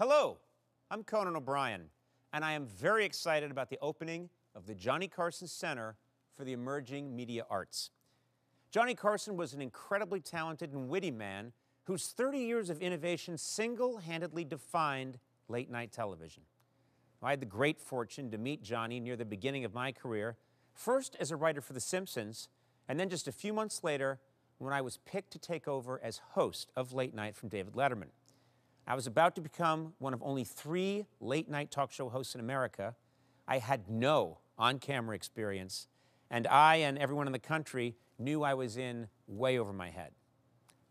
Hello, I'm Conan O'Brien, and I am very excited about the opening of the Johnny Carson Center for the Emerging Media Arts. Johnny Carson was an incredibly talented and witty man whose 30 years of innovation single handedly defined late night television. I had the great fortune to meet Johnny near the beginning of my career, first as a writer for The Simpsons, and then just a few months later when I was picked to take over as host of Late Night from David Letterman. I was about to become one of only three late night talk show hosts in America. I had no on camera experience, and I and everyone in the country knew I was in way over my head.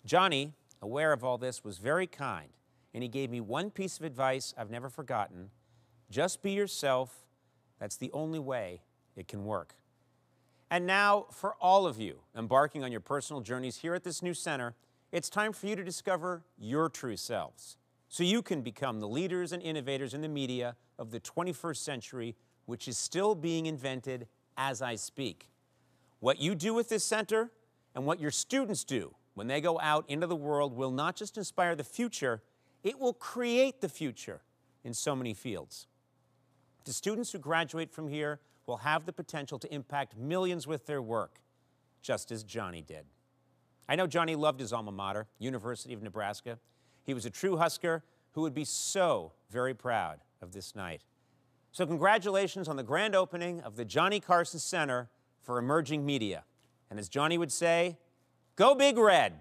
Johnny, aware of all this, was very kind, and he gave me one piece of advice I've never forgotten just be yourself. That's the only way it can work. And now, for all of you embarking on your personal journeys here at this new center, it's time for you to discover your true selves so you can become the leaders and innovators in the media of the 21st century, which is still being invented as I speak. What you do with this center and what your students do when they go out into the world will not just inspire the future, it will create the future in so many fields. The students who graduate from here will have the potential to impact millions with their work, just as Johnny did. I know Johnny loved his alma mater, University of Nebraska. He was a true Husker who would be so very proud of this night. So, congratulations on the grand opening of the Johnny Carson Center for Emerging Media. And as Johnny would say, go Big Red!